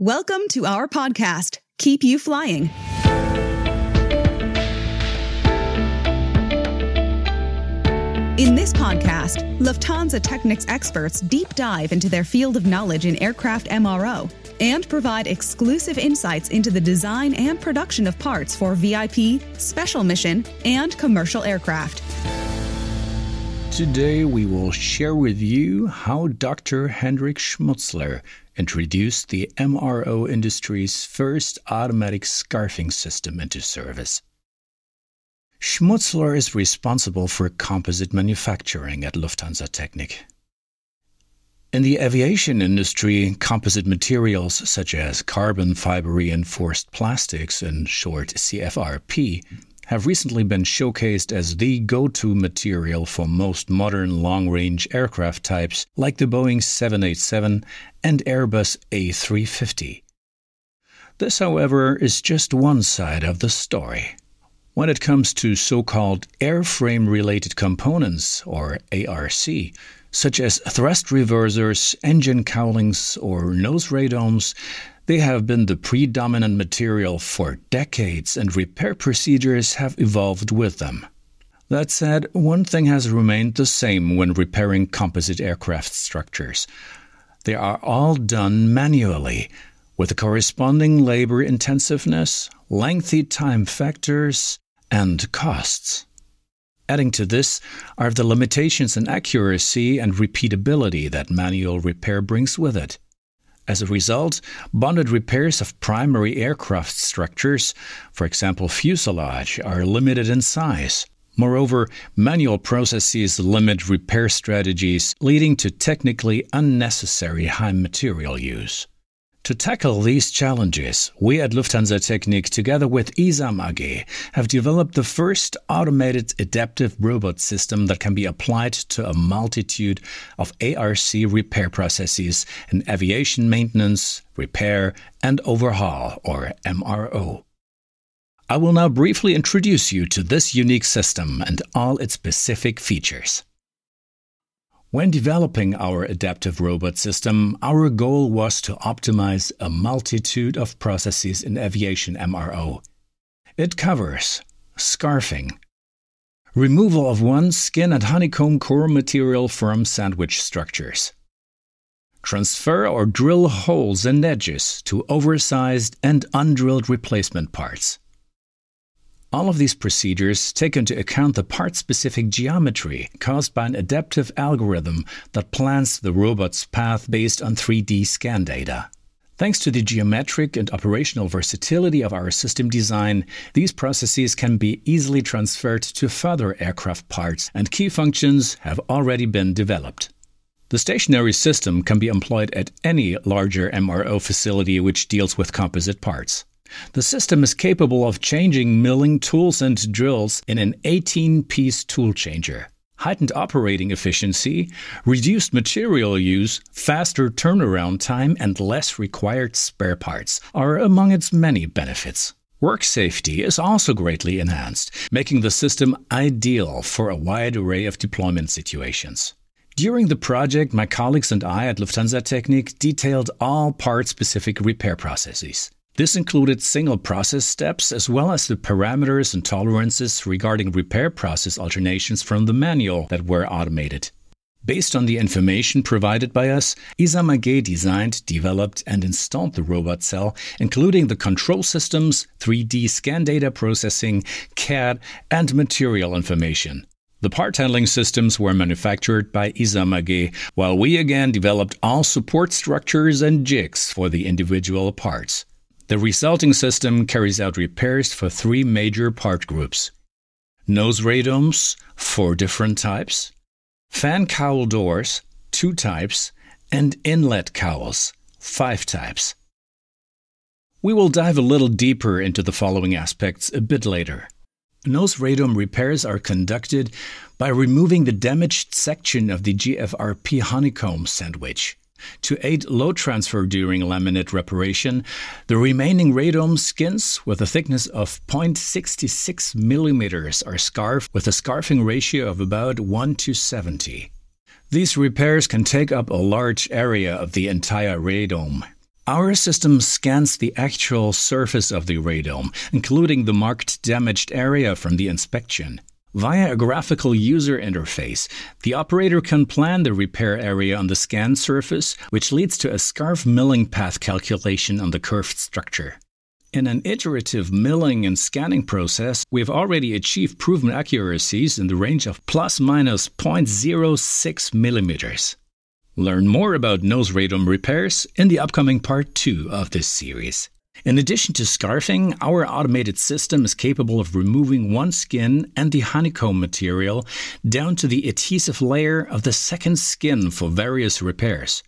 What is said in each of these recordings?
Welcome to our podcast, Keep You Flying. In this podcast, Lufthansa Technik's experts deep dive into their field of knowledge in aircraft MRO and provide exclusive insights into the design and production of parts for VIP, special mission, and commercial aircraft. Today, we will share with you how Dr. Henrik Schmutzler introduced the MRO industry's first automatic scarfing system into service. Schmutzler is responsible for composite manufacturing at Lufthansa Technik. In the aviation industry, composite materials such as carbon fiber reinforced plastics, in short CFRP, have recently been showcased as the go to material for most modern long range aircraft types like the Boeing 787 and Airbus A350. This, however, is just one side of the story. When it comes to so called airframe related components, or ARC, such as thrust reversers, engine cowlings, or nose radomes, they have been the predominant material for decades, and repair procedures have evolved with them. That said, one thing has remained the same when repairing composite aircraft structures. They are all done manually, with the corresponding labor intensiveness, lengthy time factors, and costs. Adding to this are the limitations in accuracy and repeatability that manual repair brings with it. As a result, bonded repairs of primary aircraft structures, for example fuselage, are limited in size. Moreover, manual processes limit repair strategies, leading to technically unnecessary high material use. To tackle these challenges, we at Lufthansa Technik, together with ISAM AG, have developed the first automated adaptive robot system that can be applied to a multitude of ARC repair processes in aviation maintenance, repair, and overhaul, or MRO. I will now briefly introduce you to this unique system and all its specific features. When developing our adaptive robot system, our goal was to optimize a multitude of processes in aviation MRO. It covers scarfing, removal of one skin and honeycomb core material from sandwich structures, transfer or drill holes and edges to oversized and undrilled replacement parts all of these procedures take into account the part specific geometry caused by an adaptive algorithm that plans the robot's path based on 3D scan data. Thanks to the geometric and operational versatility of our system design, these processes can be easily transferred to further aircraft parts, and key functions have already been developed. The stationary system can be employed at any larger MRO facility which deals with composite parts. The system is capable of changing milling tools and drills in an 18 piece tool changer. Heightened operating efficiency, reduced material use, faster turnaround time, and less required spare parts are among its many benefits. Work safety is also greatly enhanced, making the system ideal for a wide array of deployment situations. During the project, my colleagues and I at Lufthansa Technik detailed all part specific repair processes. This included single process steps as well as the parameters and tolerances regarding repair process alternations from the manual that were automated. Based on the information provided by us, ISAM AG designed, developed, and installed the robot cell, including the control systems, 3D scan data processing, CAD, and material information. The part handling systems were manufactured by ISAM AG, while we again developed all support structures and jigs for the individual parts. The resulting system carries out repairs for three major part groups nose radomes, four different types, fan cowl doors, two types, and inlet cowls, five types. We will dive a little deeper into the following aspects a bit later. Nose radome repairs are conducted by removing the damaged section of the GFRP honeycomb sandwich. To aid load transfer during laminate reparation, the remaining radome skins with a thickness of 0.66 millimeters are scarfed with a scarfing ratio of about 1 to 70. These repairs can take up a large area of the entire radome. Our system scans the actual surface of the radome, including the marked damaged area from the inspection. Via a graphical user interface, the operator can plan the repair area on the scan surface, which leads to a scarf milling path calculation on the curved structure. In an iterative milling and scanning process, we've already achieved proven accuracies in the range of plus minus 0.06 millimeters. Learn more about nose radome repairs in the upcoming part 2 of this series. In addition to scarfing, our automated system is capable of removing one skin and the honeycomb material down to the adhesive layer of the second skin for various repairs.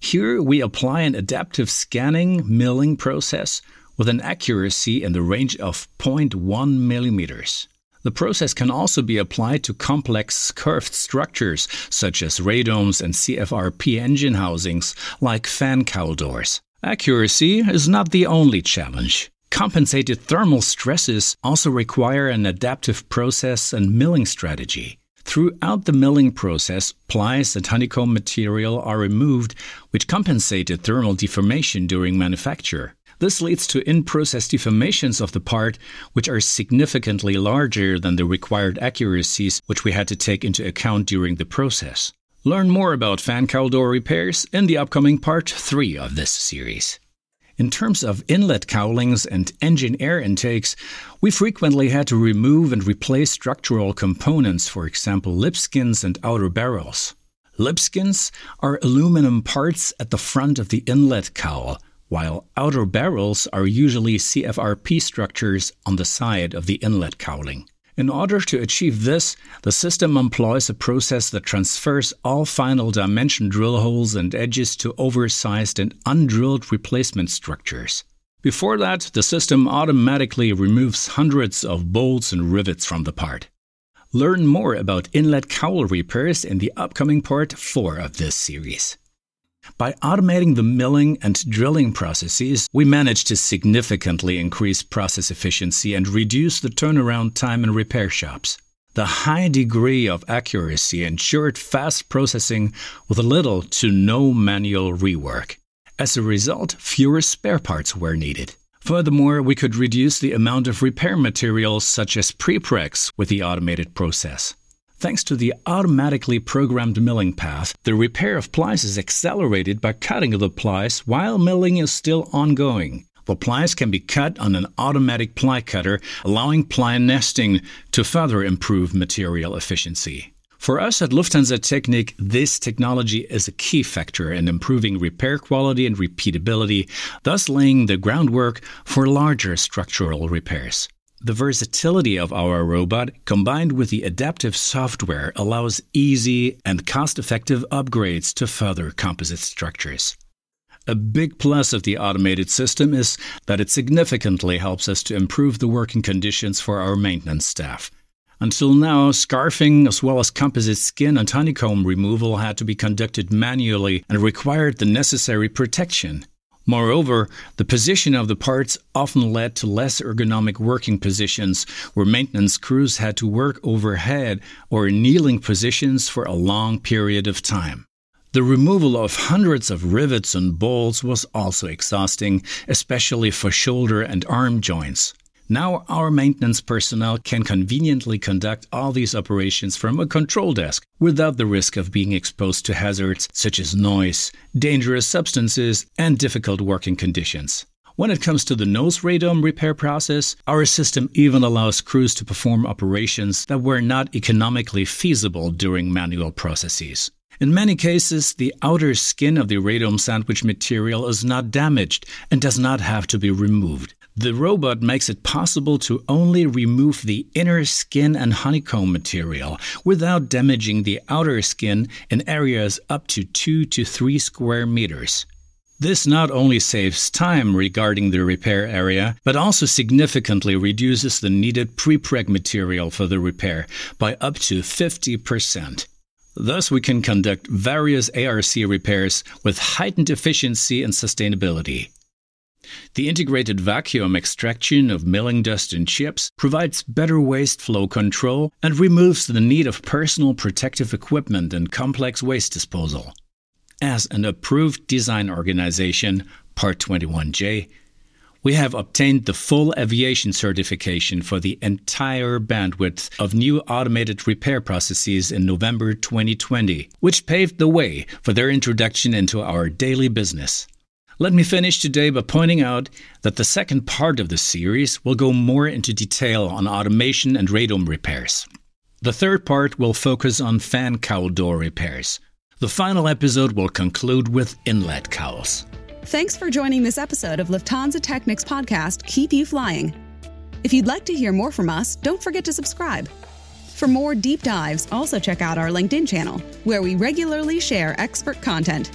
Here we apply an adaptive scanning milling process with an accuracy in the range of 0.1 millimeters. The process can also be applied to complex curved structures such as radomes and CFRP engine housings like fan cowl doors. Accuracy is not the only challenge. Compensated thermal stresses also require an adaptive process and milling strategy. Throughout the milling process, plies and honeycomb material are removed, which compensated thermal deformation during manufacture. This leads to in process deformations of the part, which are significantly larger than the required accuracies which we had to take into account during the process. Learn more about fan cowl door repairs in the upcoming part 3 of this series. In terms of inlet cowlings and engine air intakes, we frequently had to remove and replace structural components, for example, lip skins and outer barrels. Lip skins are aluminum parts at the front of the inlet cowl, while outer barrels are usually CFRP structures on the side of the inlet cowling. In order to achieve this, the system employs a process that transfers all final dimension drill holes and edges to oversized and undrilled replacement structures. Before that, the system automatically removes hundreds of bolts and rivets from the part. Learn more about inlet cowl repairs in the upcoming part 4 of this series. By automating the milling and drilling processes, we managed to significantly increase process efficiency and reduce the turnaround time in repair shops. The high degree of accuracy ensured fast processing with little to no manual rework. As a result, fewer spare parts were needed. Furthermore, we could reduce the amount of repair materials such as prepregs with the automated process. Thanks to the automatically programmed milling path, the repair of plies is accelerated by cutting of the plies while milling is still ongoing. The plies can be cut on an automatic ply cutter, allowing ply nesting to further improve material efficiency. For us at Lufthansa Technik, this technology is a key factor in improving repair quality and repeatability, thus laying the groundwork for larger structural repairs. The versatility of our robot, combined with the adaptive software, allows easy and cost effective upgrades to further composite structures. A big plus of the automated system is that it significantly helps us to improve the working conditions for our maintenance staff. Until now, scarfing as well as composite skin and honeycomb removal had to be conducted manually and required the necessary protection. Moreover, the position of the parts often led to less ergonomic working positions where maintenance crews had to work overhead or in kneeling positions for a long period of time. The removal of hundreds of rivets and bolts was also exhausting, especially for shoulder and arm joints. Now our maintenance personnel can conveniently conduct all these operations from a control desk without the risk of being exposed to hazards such as noise, dangerous substances, and difficult working conditions. When it comes to the nose radome repair process, our system even allows crews to perform operations that were not economically feasible during manual processes. In many cases, the outer skin of the radome sandwich material is not damaged and does not have to be removed. The robot makes it possible to only remove the inner skin and honeycomb material without damaging the outer skin in areas up to 2 to 3 square meters. This not only saves time regarding the repair area, but also significantly reduces the needed prepreg material for the repair by up to 50%. Thus, we can conduct various ARC repairs with heightened efficiency and sustainability. The integrated vacuum extraction of milling dust and chips provides better waste flow control and removes the need of personal protective equipment and complex waste disposal. As an approved design organization, Part 21J, we have obtained the full aviation certification for the entire bandwidth of new automated repair processes in November 2020, which paved the way for their introduction into our daily business. Let me finish today by pointing out that the second part of the series will go more into detail on automation and radome repairs. The third part will focus on fan cowl door repairs. The final episode will conclude with inlet cowls. Thanks for joining this episode of Lufthansa Technik's podcast, Keep You Flying. If you'd like to hear more from us, don't forget to subscribe. For more deep dives, also check out our LinkedIn channel, where we regularly share expert content